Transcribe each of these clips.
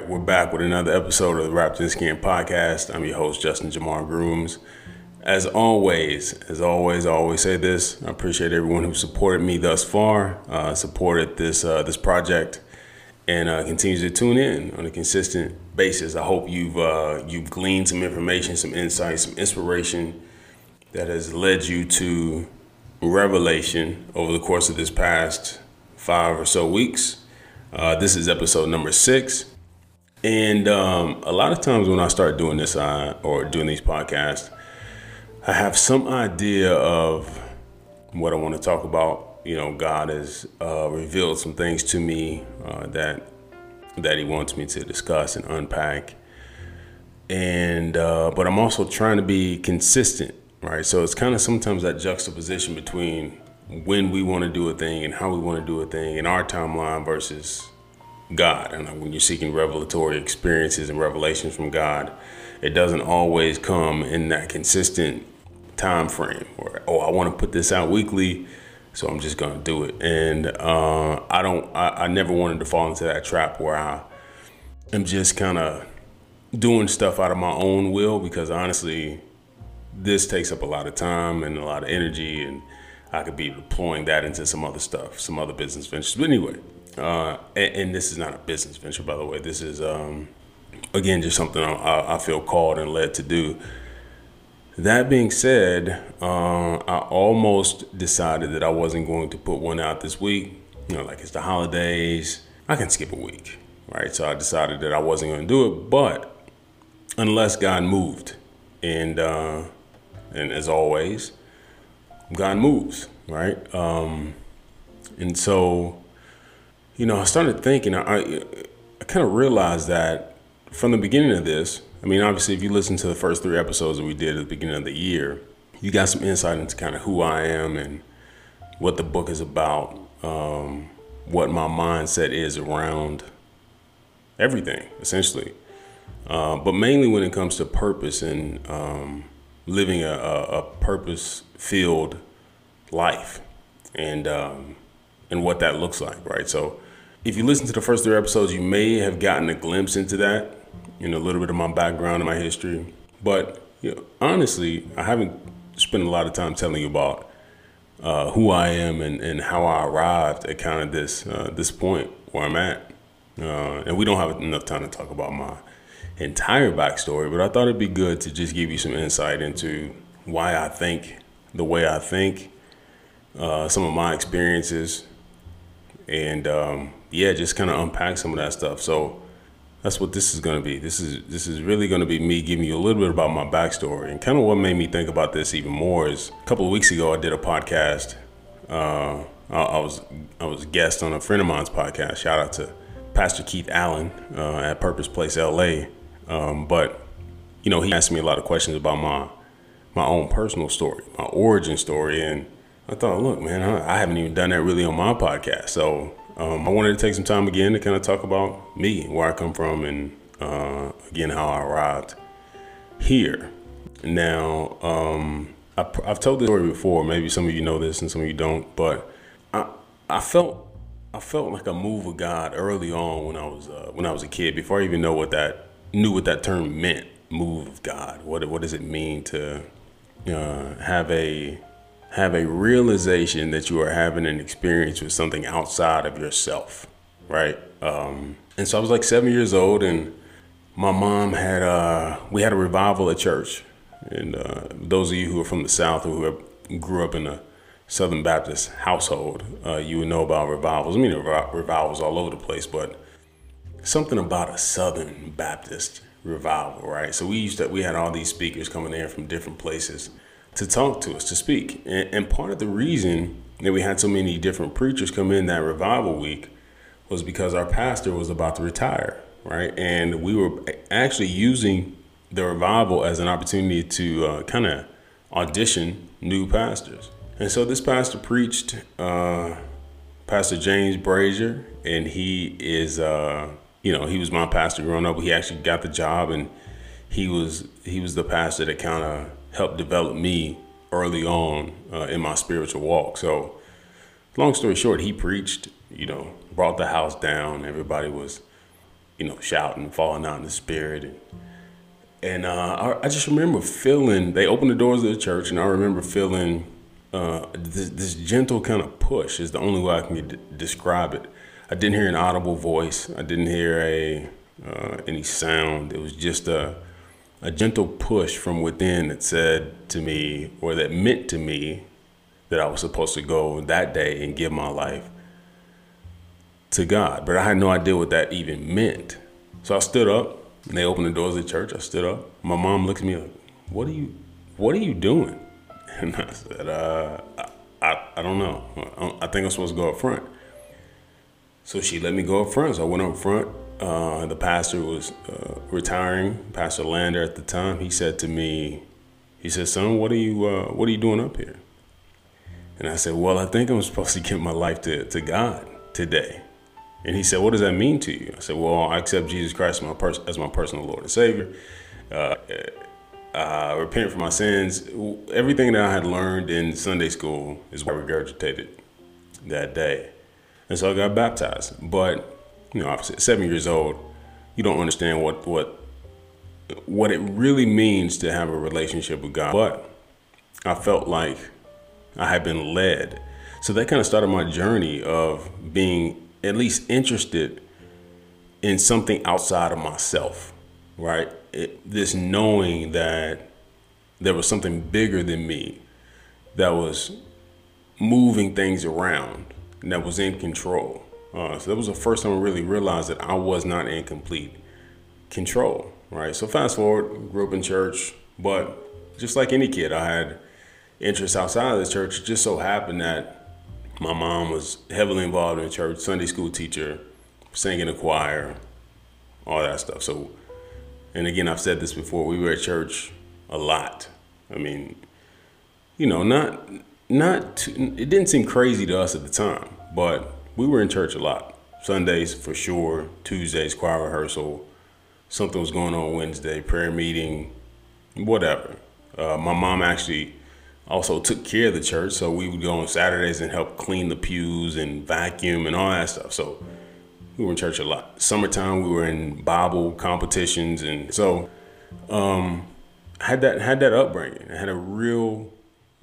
right, we're back with another episode of the Wrapped in Skin podcast. I'm your host, Justin Jamar Grooms. As always, as always, I always say this. I appreciate everyone who supported me thus far, uh, supported this uh, this project, and uh, continues to tune in on a consistent basis. I hope you've uh, you've gleaned some information, some insight, some inspiration that has led you to revelation over the course of this past five or so weeks. Uh, this is episode number six. And um, a lot of times when I start doing this uh, or doing these podcasts, I have some idea of what I want to talk about. You know, God has uh, revealed some things to me uh, that that He wants me to discuss and unpack. And uh, but I'm also trying to be consistent, right? So it's kind of sometimes that juxtaposition between when we want to do a thing and how we want to do a thing in our timeline versus God. And when you're seeking revelatory experiences and revelations from God, it doesn't always come in that consistent time frame where, oh, I want to put this out weekly, so I'm just going to do it. And uh, I don't, I, I never wanted to fall into that trap where I am just kind of doing stuff out of my own will because honestly, this takes up a lot of time and a lot of energy and I could be deploying that into some other stuff, some other business ventures. But anyway, uh, and, and, this is not a business venture, by the way. This is, um, again, just something I, I, feel called and led to do. That being said, uh, I almost decided that I wasn't going to put one out this week. You know, like it's the holidays, I can skip a week, right? So I decided that I wasn't going to do it. But unless God moved, and uh, and as always, God moves, right? Um, and so, you know, I started thinking, I, I kind of realized that from the beginning of this, I mean, obviously, if you listen to the first three episodes that we did at the beginning of the year, you got some insight into kind of who I am and what the book is about, um, what my mindset is around everything, essentially. Uh, but mainly when it comes to purpose and um, living a, a, a purpose filled life and um, and what that looks like, right? So if you listen to the first three episodes, you may have gotten a glimpse into that, you know, a little bit of my background and my history. But you know, honestly, I haven't spent a lot of time telling you about uh, who I am and, and how I arrived at kind of this uh, this point where I'm at. Uh, and we don't have enough time to talk about my entire backstory, but I thought it'd be good to just give you some insight into why I think the way I think, uh, some of my experiences, and um, yeah, just kind of unpack some of that stuff. So that's what this is going to be. This is this is really going to be me giving you a little bit about my backstory and kind of what made me think about this even more is a couple of weeks ago I did a podcast. Uh, I, I, was I was guest on a friend of mine's podcast. Shout out to Pastor Keith Allen uh, at Purpose Place LA. Um, but you know, he asked me a lot of questions about my my own personal story, my origin story, and I thought, look, man, I, I haven't even done that really on my podcast. So um, I wanted to take some time again to kind of talk about me, where I come from, and uh, again how I arrived here. Now, um, I, have told this story before. Maybe some of you know this, and some of you don't. But I I felt I felt like a move of God early on when I was uh, when I was a kid, before I even know what that knew what that term meant. Move of God. What what does it mean to uh, have a have a realization that you are having an experience with something outside of yourself, right? Um, and so I was like seven years old, and my mom had uh, we had a revival at church. And uh, those of you who are from the South or who have, grew up in a Southern Baptist household, uh, you would know about revivals. I mean, revivals all over the place, but something about a Southern Baptist revival, right? So we used to we had all these speakers coming in from different places to talk to us, to speak. And, and part of the reason that we had so many different preachers come in that revival week was because our pastor was about to retire, right? And we were actually using the revival as an opportunity to uh, kind of audition new pastors. And so this pastor preached, uh, Pastor James Brazier, and he is, uh, you know, he was my pastor growing up. He actually got the job, and he was he was the pastor that kind of helped develop me early on uh, in my spiritual walk. So, long story short, he preached, you know, brought the house down. Everybody was, you know, shouting, falling out in the spirit. And, and uh, I, I, just remember feeling, they opened the doors of the church, and I remember feeling uh, this, this, gentle kind of push is the only way I can d- describe it. I didn't hear an audible voice. I didn't hear a uh, any sound. It was just a a gentle push from within that said to me, or that meant to me, that I was supposed to go that day and give my life to God. But I had no idea what that even meant. So I stood up and they opened the doors of the church. I stood up. My mom looked at me like, "What are you? What are you doing?" And I said, uh, I, I don't know. I think I'm supposed to go up front." So she let me go up front. So I went up front. Uh, the pastor was uh, retiring, Pastor Lander at the time. He said to me, he said, "Son, what are you uh, what are you doing up here?" And I said, "Well, I think I'm supposed to give my life to, to God today." And he said, "What does that mean to you?" I said, "Well, I accept Jesus Christ as my, pers- as my personal Lord and Savior. Uh, uh, repent for my sins. Everything that I had learned in Sunday school is what I regurgitated that day, and so I got baptized. But you know, obviously, at seven years old, you don't understand what what what it really means to have a relationship with God. But I felt like I had been led. So that kind of started my journey of being at least interested in something outside of myself, right? It, this knowing that there was something bigger than me that was moving things around and that was in control. Uh, so that was the first time I really realized that I was not in complete control, right? So fast forward, grew up in church, but just like any kid, I had interests outside of the church. It just so happened that my mom was heavily involved in church, Sunday school teacher, singing a choir, all that stuff. So, and again, I've said this before, we were at church a lot. I mean, you know, not, not, too, it didn't seem crazy to us at the time, but we were in church a lot. Sundays for sure, Tuesdays, choir rehearsal, something was going on Wednesday, prayer meeting, whatever. Uh, my mom actually also took care of the church. So we would go on Saturdays and help clean the pews and vacuum and all that stuff. So we were in church a lot. Summertime, we were in Bible competitions, and so um, had that had that upbringing. I had a real,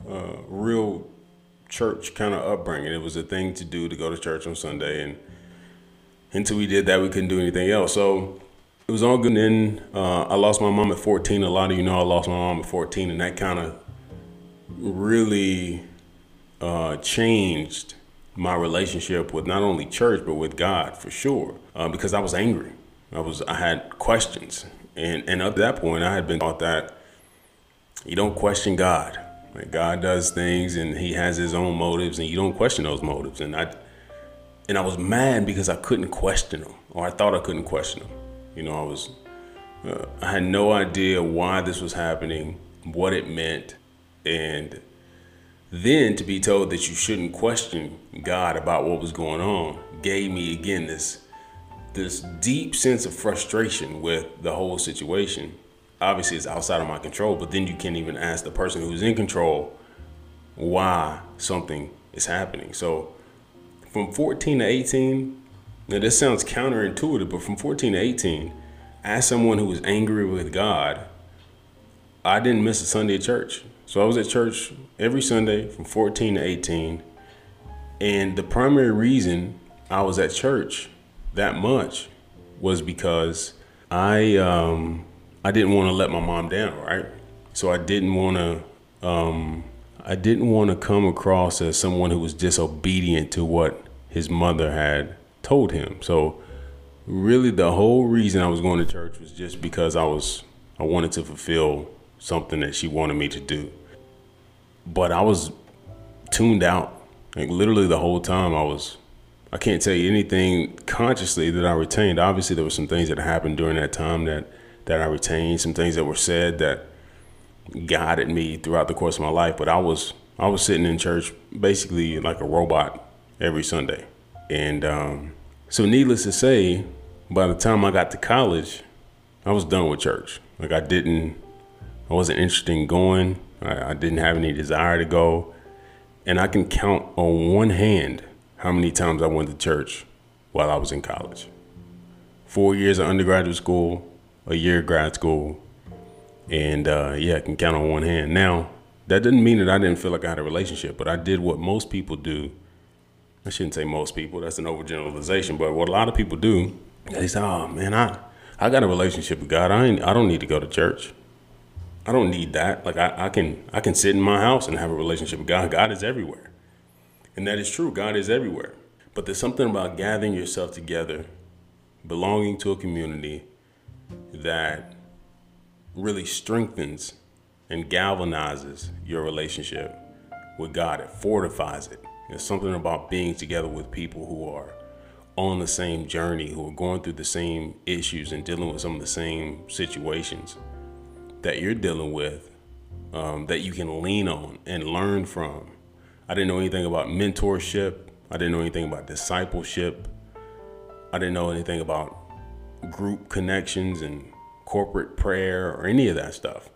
uh, real church kind of upbringing. It was a thing to do to go to church on Sunday, and until we did that, we couldn't do anything else. So it was all good. And then uh, I lost my mom at 14. A lot of you know I lost my mom at 14, and that kind of really uh, changed my relationship with not only church but with God for sure uh, because I was angry. I was I had questions, and and up to that point I had been taught that you don't question God. Like God does things and He has His own motives, and you don't question those motives. And I and I was mad because I couldn't question them, or I thought I couldn't question them. You know, I was uh, I had no idea why this was happening, what it meant and then to be told that you shouldn't question God about what was going on gave me again this this deep sense of frustration with the whole situation. Obviously, it's outside of my control, but then you can't even ask the person who's in control why something is happening. So, from 14 to 18, now this sounds counterintuitive, but from 14 to 18, as someone who was angry with God, I didn't miss a Sunday at church. So I was at church every Sunday from 14 to 18. And the primary reason I was at church that much was because I um, I didn't want to let my mom down, right? So I didn't want to um, I didn't want to come across as someone who was disobedient to what his mother had told him. So really the whole reason I was going to church was just because I was I wanted to fulfill something that she wanted me to do. But I was tuned out. Like literally the whole time I was I can't tell you anything consciously that I retained. Obviously there were some things that happened during that time that that I retained, some things that were said that guided me throughout the course of my life, but I was I was sitting in church basically like a robot every Sunday. And um, so needless to say, by the time I got to college, I was done with church. Like I didn't I wasn't interested in going. I, I didn't have any desire to go. And I can count on one hand how many times I went to church while I was in college. four years of undergraduate school, a year grad school, and uh, yeah, I can count on one hand. Now, that didn't mean that I didn't feel like I had a relationship, but I did what most people do. I shouldn't say most people, that's an overgeneralization, but what a lot of people do, they say, oh man, I, I got a relationship with God. I, ain't, I don't need to go to church. I don't need that. Like I, I can I can sit in my house and have a relationship with God. God is everywhere. And that is true. God is everywhere. But there's something about gathering yourself together, belonging to a community that really strengthens and galvanizes your relationship with God. It fortifies it. There's something about being together with people who are on the same journey, who are going through the same issues and dealing with some of the same situations that you're dealing with um, that you can lean on and learn from. I didn't know anything about mentorship. I didn't know anything about discipleship. I didn't know anything about group connections and corporate prayer or any of that stuff.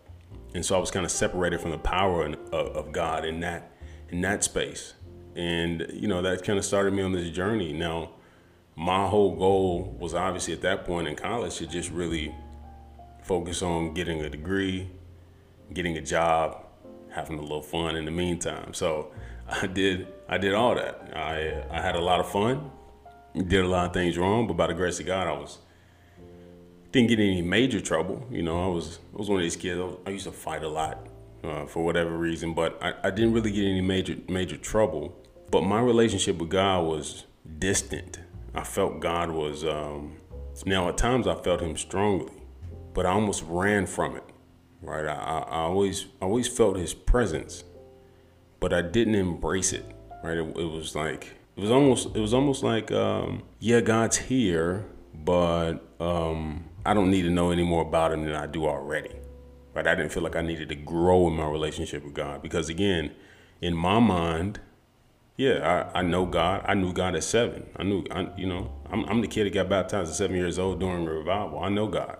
And so I was kind of separated from the power of God in that in that space. And you know that kind of started me on this journey. Now, my whole goal was obviously at that point in college to just really focus on getting a degree, getting a job, having a little fun in the meantime. So I did I did all that. I I had a lot of fun, did a lot of things wrong, but by the grace of God, I was didn't get any major trouble. You know, I was I was one of these kids. I, used to fight a lot uh, for whatever reason, but I, I didn't really get any major major trouble. But my relationship with God was distant. I felt God was um, now at times I felt Him strongly, but I almost ran from it. Right, I, I always always felt His presence, but I didn't embrace it. Right, it, it was like it was almost it was almost like um, yeah, God's here, but um, I don't need to know any more about him than I do already. Right? I didn't feel like I needed to grow in my relationship with God because again, in my mind, yeah, I, I know God. I knew God at seven. I knew, I, you know, I'm, I'm the kid that got baptized at seven years old during the revival. I know God,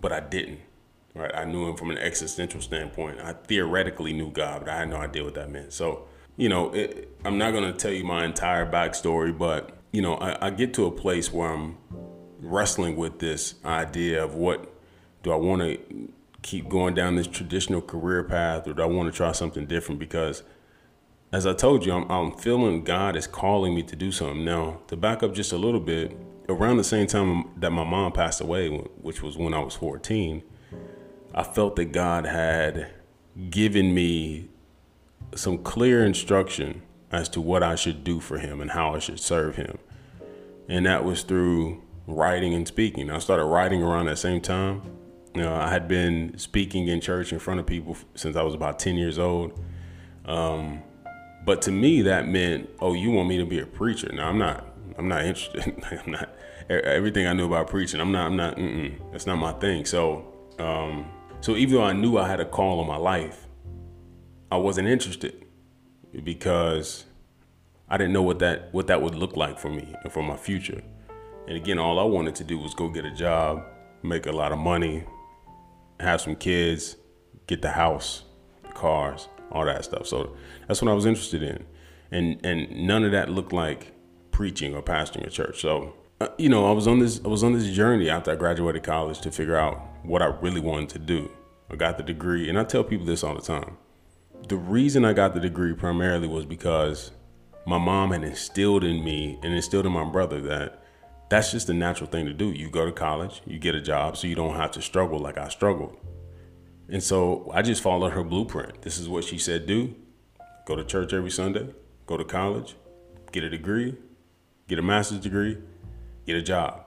but I didn't. Right? I knew Him from an existential standpoint. I theoretically knew God, but I had no idea what that meant. So, you know, it, I'm not going to tell you my entire backstory, but you know, I, I get to a place where I'm wrestling with this idea of what do I want to keep going down this traditional career path or do I want to try something different? Because as I told you, I'm, I'm feeling God is calling me to do something. Now, to back up just a little bit, around the same time that my mom passed away, which was when I was 14, I felt that God had given me some clear instruction as to what I should do for Him and how I should serve Him. And that was through writing and speaking. I started writing around that same time. You know, I had been speaking in church in front of people since I was about 10 years old. Um, but to me, that meant, oh, you want me to be a preacher? Now, I'm not. I'm not interested. I'm not. Everything I knew about preaching, I'm not. I'm not. that's not my thing. So, um, so even though I knew I had a call on my life, I wasn't interested because I didn't know what that what that would look like for me and for my future. And again, all I wanted to do was go get a job, make a lot of money, have some kids, get the house, cars, all that stuff. So that's what I was interested in. And and none of that looked like preaching or pastoring a church. So uh, you know, I was on this I was on this journey after I graduated college to figure out what I really wanted to do. I got the degree, and I tell people this all the time. The reason I got the degree primarily was because my mom had instilled in me and instilled in my brother that that's just the natural thing to do. You go to college, you get a job, so you don't have to struggle like I struggled. And so I just followed her blueprint. This is what she said do go to church every Sunday, go to college, get a degree, get a master's degree, get a job.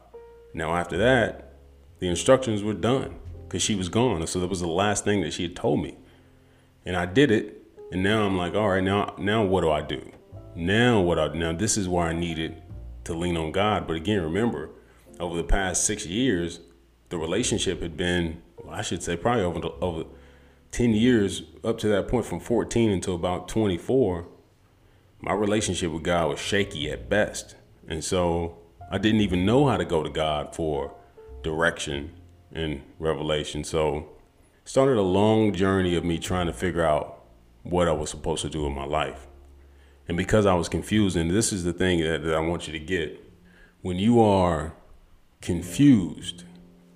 Now, after that, the instructions were done because she was gone. So that was the last thing that she had told me. And I did it. And now I'm like, all right, now, now what do I do? Now what I now this is where I needed to lean on God. But again, remember, over the past six years, the relationship had been, well, I should say, probably over the, over ten years up to that point, from fourteen until about twenty four. My relationship with God was shaky at best, and so I didn't even know how to go to God for direction and revelation. So started a long journey of me trying to figure out what I was supposed to do in my life. And because I was confused, and this is the thing that, that I want you to get when you are confused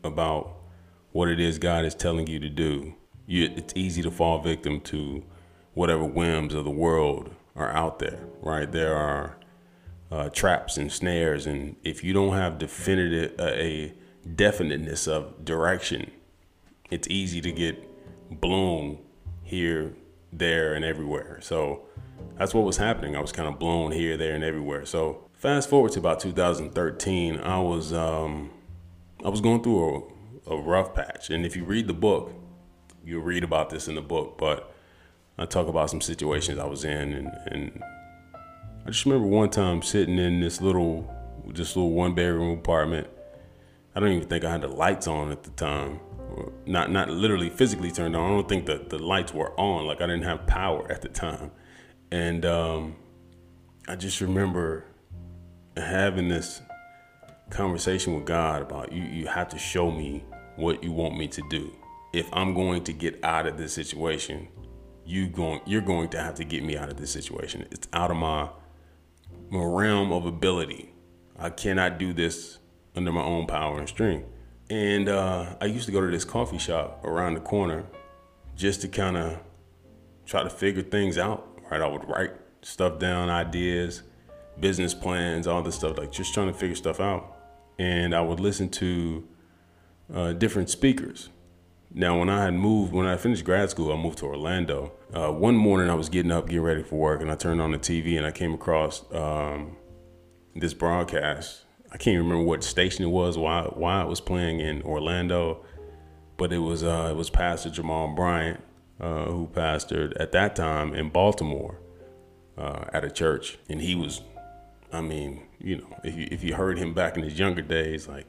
about what it is God is telling you to do, you, it's easy to fall victim to whatever whims of the world are out there, right? There are uh, traps and snares, and if you don't have definitive uh, a definiteness of direction, it's easy to get blown here, there, and everywhere. So that's what was happening. I was kind of blown here, there, and everywhere. So fast forward to about 2013, I was um, I was going through a, a rough patch, and if you read the book, you'll read about this in the book. But I talk about some situations I was in, and, and I just remember one time sitting in this little, this little one bedroom apartment. I don't even think I had the lights on at the time. Not not literally physically turned on. I don't think that the lights were on. Like I didn't have power at the time. And um, I just remember having this conversation with God about you. You have to show me what you want me to do. If I'm going to get out of this situation, you going you're going to have to get me out of this situation. It's out of my my realm of ability. I cannot do this under my own power and strength. And uh, I used to go to this coffee shop around the corner just to kind of try to figure things out. Right, I would write stuff down, ideas, business plans, all this stuff, like just trying to figure stuff out. And I would listen to uh, different speakers. Now, when I had moved, when I finished grad school, I moved to Orlando. Uh, one morning, I was getting up, getting ready for work, and I turned on the TV and I came across um, this broadcast. I can't remember what station it was, why why it was playing in Orlando, but it was uh, it was Pastor Jamal Bryant, uh, who pastored at that time in Baltimore uh, at a church, and he was, I mean, you know, if you if you heard him back in his younger days, like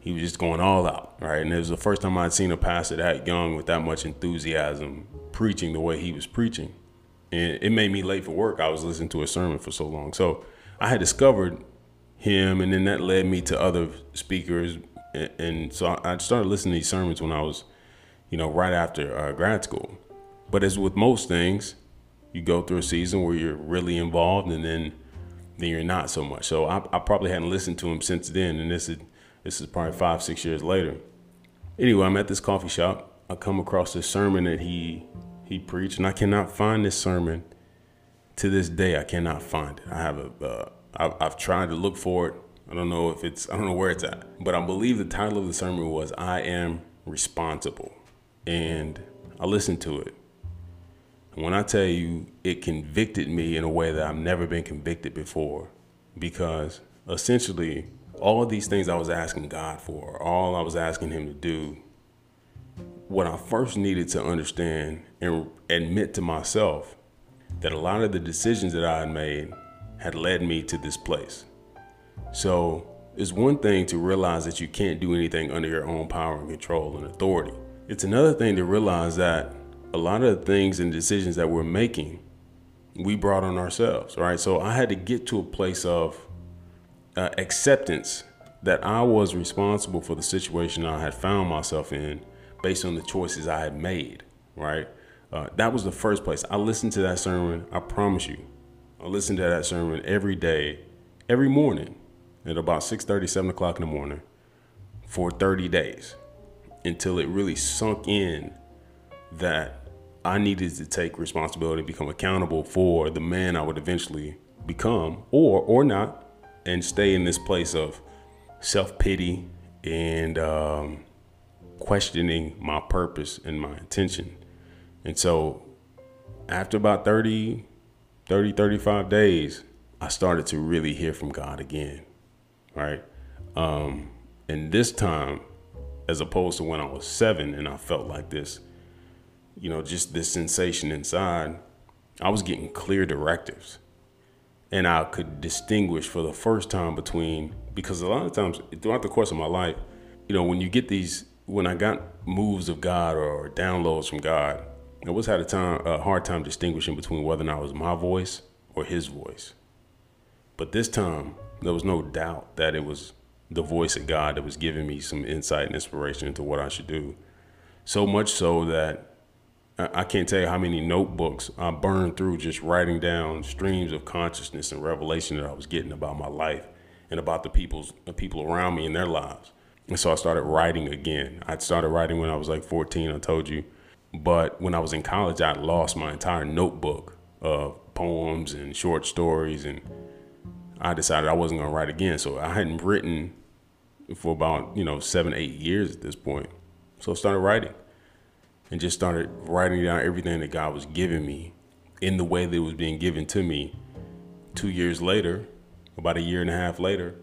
he was just going all out, right? And it was the first time I'd seen a pastor that young with that much enthusiasm preaching the way he was preaching. And it made me late for work. I was listening to a sermon for so long. So I had discovered him, and then that led me to other speakers. And, so I started listening to these sermons when I was, you know, right after uh, grad school. But as with most things, you go through a season where you're really involved, and then then you're not so much. So I, I probably hadn't listened to him since then, and this is this is probably five, six years later. Anyway, I'm at this coffee shop. I come across this sermon that he he preached, and I cannot find this sermon to this day. I cannot find it. I have a uh, I've, I've tried to look for it. I don't know if it's I don't know where it's at, but I believe the title of the sermon was "I Am Responsible," and I listened to it. And when I tell you, it convicted me in a way that I've never been convicted before, because essentially all of these things I was asking God for, all I was asking Him to do, what I first needed to understand and admit to myself that a lot of the decisions that I had made had led me to this place. So it's one thing to realize that you can't do anything under your own power and control and authority. It's another thing to realize that a lot of the things and decisions that we're making, we brought on ourselves, right? So I had to get to a place of uh, acceptance that I was responsible for the situation I had found myself in based on the choices I had made, right? Uh, that was the first place. I listened to that sermon, I promise you. I listened to that sermon every day, every morning at about 6 30, 7 o'clock in the morning for 30 days until it really sunk in that I needed to take responsibility and become accountable for the man I would eventually become or or not and stay in this place of self pity and um, questioning my purpose and my intention. And so, after about 30, 30, 35 days, I started to really hear from God again, right? Um, and this time, as opposed to when I was seven and I felt like this, you know, just this sensation inside, I was getting clear directives and I could distinguish for the first time between because a lot of times throughout the course of my life, you know, when you get these when I got moves of God or downloads from God, I always had a time a hard time distinguishing between whether or not it was my voice or his voice. But this time there was no doubt that it was the voice of God that was giving me some insight and inspiration into what I should do. So much so that I can't tell you how many notebooks I burned through just writing down streams of consciousness and revelation that I was getting about my life and about the people's the people around me and their lives. And so I started writing again. I started writing when I was like 14, I told you. But when I was in college, I lost my entire notebook of poems and short stories and I decided I wasn't going to write again. So I hadn't written for about, you know, 7 8 years at this point. So I started writing and just started writing down everything that God was giving me in the way that it was being given to me. Two years later, about a year and a half later,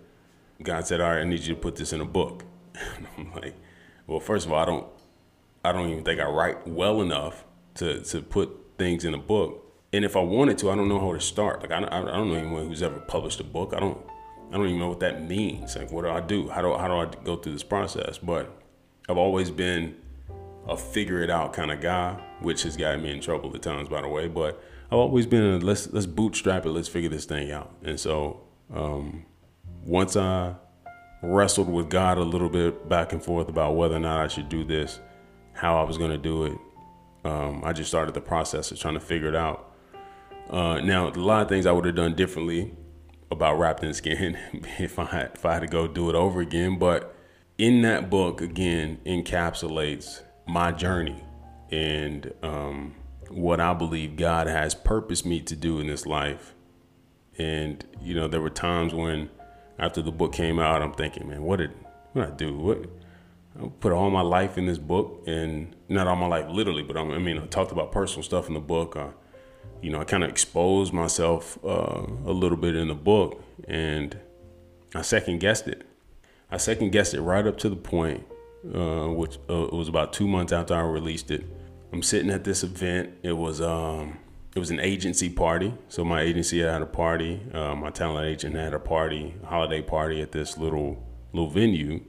God said, "All right, I need you to put this in a book." And I'm like, "Well, first of all, I don't, I don't even think I write well enough to to put things in a book. And if I wanted to, I don't know how to start. Like, I, I don't know anyone who's ever published a book. I don't, I don't even know what that means. Like, what do I do? How do how do I go through this process? But I've always been a figure it out kind of guy, which has gotten me in trouble at times, by the way. But I've always been a let's let's bootstrap it, let's figure this thing out. And so um, once I wrestled with God a little bit back and forth about whether or not I should do this, how I was going to do it, um, I just started the process of trying to figure it out. Uh, now, a lot of things I would have done differently about Wrapped in Skin if I had, if I had to go do it over again, but in that book again encapsulates my journey and um, what I believe God has purposed me to do in this life. And you know, there were times when after the book came out, I'm thinking, man, what did what did I do? What I put all my life in this book, and not all my life literally, but I mean, I talked about personal stuff in the book. Uh, you know, I kind of exposed myself uh, a little bit in the book, and I second guessed it. I second guessed it right up to the point uh, which uh, it was about two months after I released it. I'm sitting at this event. It was um, it was an agency party. So my agency had a party. Uh, my talent agent had a party, a holiday party at this little little venue.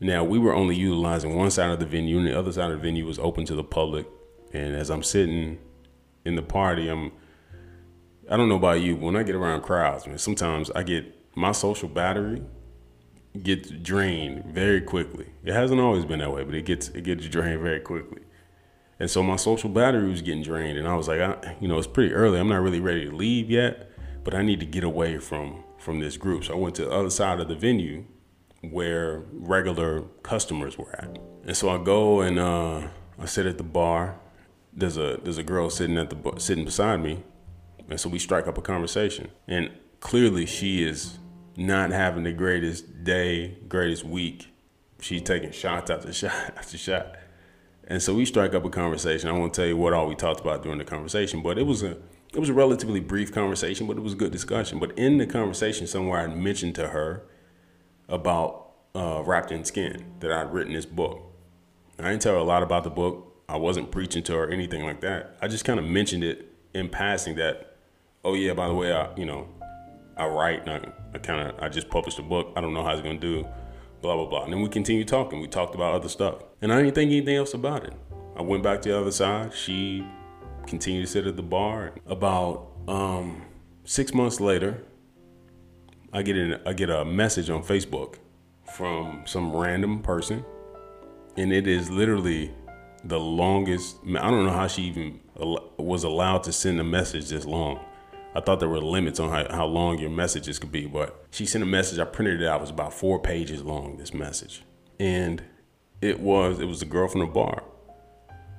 Now we were only utilizing one side of the venue, and the other side of the venue was open to the public. And as I'm sitting in the party, I'm I don't know about you, but when I get around crowds, man, sometimes I get my social battery gets drained very quickly. It hasn't always been that way, but it gets it gets drained very quickly. And so my social battery was getting drained, and I was like, I, you know, it's pretty early. I'm not really ready to leave yet, but I need to get away from from this group. So I went to the other side of the venue where regular customers were at. And so I go and uh, I sit at the bar. There's a there's a girl sitting at the sitting beside me, and so we strike up a conversation. And clearly, she is not having the greatest day, greatest week. She's taking shots after shot after shot. And so we strike up a conversation. I won't tell you what all we talked about during the conversation, but it was a it was a relatively brief conversation, but it was a good discussion. But in the conversation, somewhere I mentioned to her about uh, Wrapped in Skin that I'd written this book. I didn't tell her a lot about the book. I wasn't preaching to her or anything like that. I just kind of mentioned it in passing that, oh yeah, by the way, I you know I write and I, I kind of I just published a book. I don't know how it's gonna do, blah blah blah. And then we continued talking. We talked about other stuff, and I didn't think anything else about it. I went back to the other side. She continued to sit at the bar. About um, six months later, I get in, I get a message on Facebook from some random person, and it is literally the longest. I don't know how she even was allowed to send a message this long. I thought there were limits on how, how long your messages could be, but she sent a message. I printed it out. It was about four pages long, this message. And it was, it was a girl from the bar.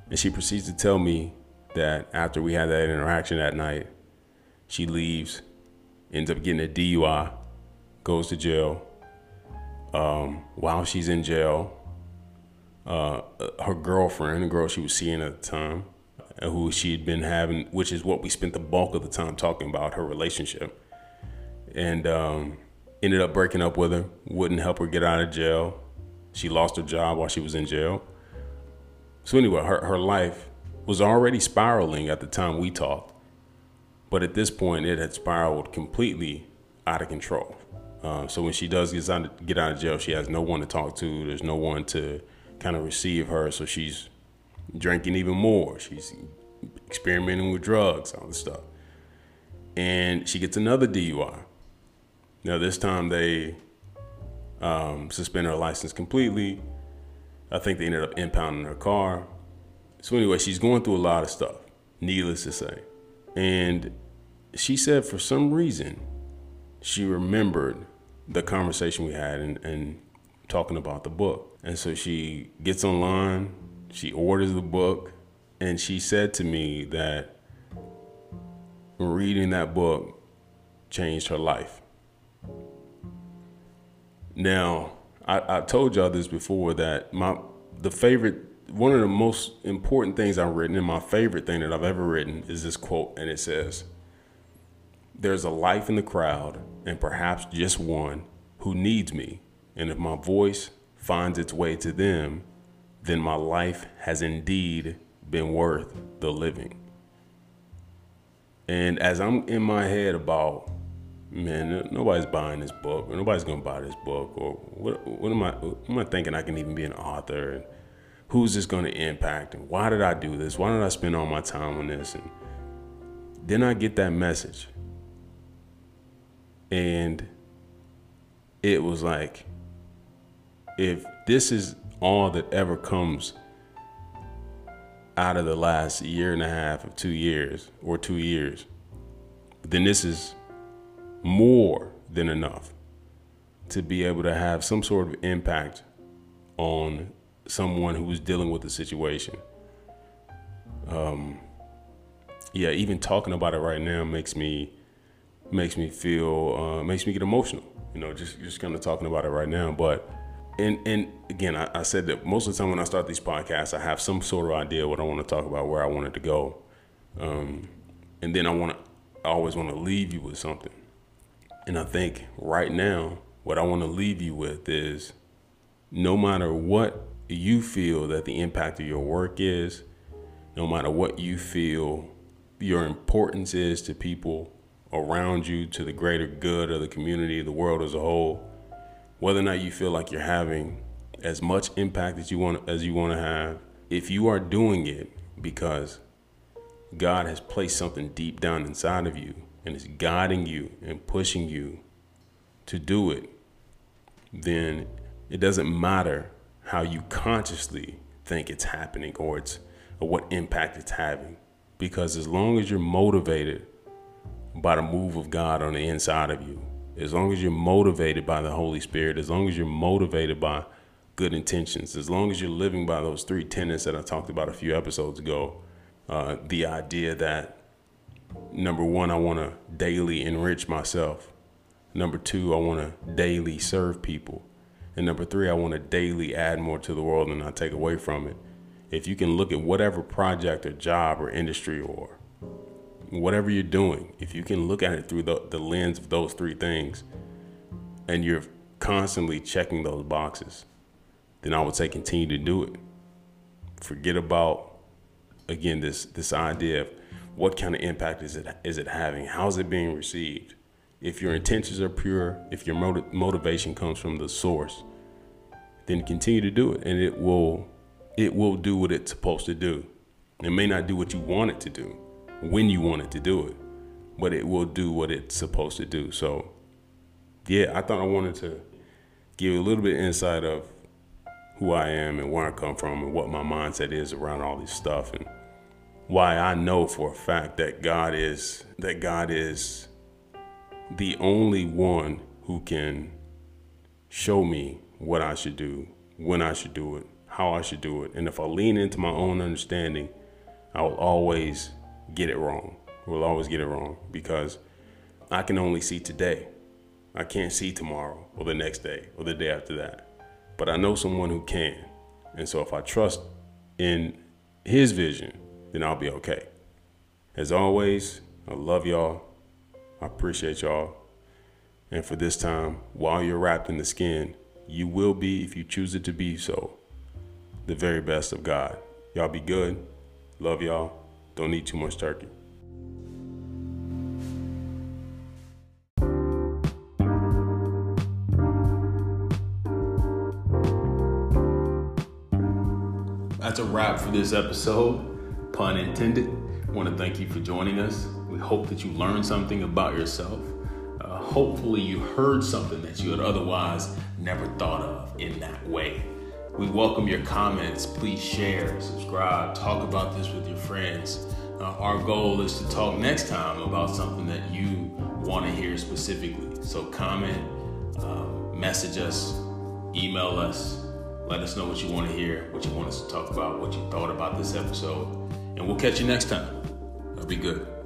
And she proceeds to tell me that after we had that interaction that night, she leaves, ends up getting a DUI, goes to jail. Um, while she's in jail, uh, her girlfriend, the girl she was seeing at the time, who she had been having, which is what we spent the bulk of the time talking about her relationship. And um, ended up breaking up with her, wouldn't help her get out of jail. She lost her job while she was in jail. So, anyway, her, her life was already spiraling at the time we talked. But at this point, it had spiraled completely out of control. Uh, so when she does get out, get out of jail, she has no one to talk to. There's no one to kind of receive her. So she's drinking even more. She's experimenting with drugs, all this stuff. And she gets another DUI. Now, this time they um, suspend her license completely. I think they ended up impounding her car. So, anyway, she's going through a lot of stuff, needless to say. And she said for some reason, she remembered the conversation we had and, and talking about the book. And so she gets online, she orders the book, and she said to me that reading that book changed her life. Now, I, I told y'all this before that my the favorite one of the most important things I've written and my favorite thing that I've ever written is this quote, and it says, There's a life in the crowd, and perhaps just one, who needs me. And if my voice finds its way to them, then my life has indeed been worth the living. And as I'm in my head about, man, nobody's buying this book, or nobody's gonna buy this book, or what, what am I, what am I thinking I can even be an author? And who's this gonna impact? And why did I do this? Why did I spend all my time on this? And then I get that message. And it was like, if this is all that ever comes out of the last year and a half of two years or two years, then this is more than enough to be able to have some sort of impact on someone who's dealing with the situation. Um, yeah, even talking about it right now makes me makes me feel uh, makes me get emotional. You know, just just kind of talking about it right now, but and and again, I, I, said that most of the time when I start these podcasts, I have some sort of idea what I want to talk about, where I want it to go, um, and then I want to, I always want to leave you with something. And I think right now, what I want to leave you with is, no matter what you feel that the impact of your work is, no matter what you feel your importance is to people around you, to the greater good of the community, the world as a whole whether or not you feel like you're having as much impact as you want as you want to have, if you are doing it because God has placed something deep down inside of you and is guiding you and pushing you to do it, then it doesn't matter how you consciously think it's happening or it's or what impact it's having. Because as long as you're motivated by the move of God on the inside of you, as long as you're motivated by the Holy Spirit, as long as you're motivated by good intentions, as long as you're living by those three tenets that I talked about a few episodes ago, uh, the idea that number one, I want to daily enrich myself. Number two, I want to daily serve people. And number three, I want to daily add more to the world and not take away from it. If you can look at whatever project or job or industry or whatever you're doing, if you can look at it through the, the lens of those three things and you're constantly checking those boxes, then I would say continue to do it. Forget about again this this idea of what kind of impact is it is it having? How's it being received? If your intentions are pure, if your motiv- motivation comes from the source, then continue to do it, and it will it will do what it's supposed to do. It may not do what you want it to do, when you want it to do it, but it will do what it's supposed to do. So, yeah, I thought I wanted to give a little bit of insight of who I am and where I come from and what my mindset is around all this stuff and why I know for a fact that God is that God is the only one who can show me what I should do, when I should do it, how I should do it. And if I lean into my own understanding, I will always get it wrong. We'll always get it wrong because I can only see today. I can't see tomorrow or the next day or the day after that. But I know someone who can. And so if I trust in his vision, then I'll be okay. As always, I love y'all. I appreciate y'all. And for this time, while you're wrapped in the skin, you will be, if you choose it to be so, the very best of God. Y'all be good. Love y'all. Don't eat too much turkey. That's a wrap for this episode, pun intended. I want to thank you for joining us. We hope that you learned something about yourself. Uh, hopefully, you heard something that you had otherwise never thought of in that way. We welcome your comments. Please share, subscribe, talk about this with your friends. Uh, our goal is to talk next time about something that you want to hear specifically. So comment, Um, message us, email us, let us know what you want to hear, what you want us to talk about, what you thought about this episode, and we'll catch you next time. It'll be good.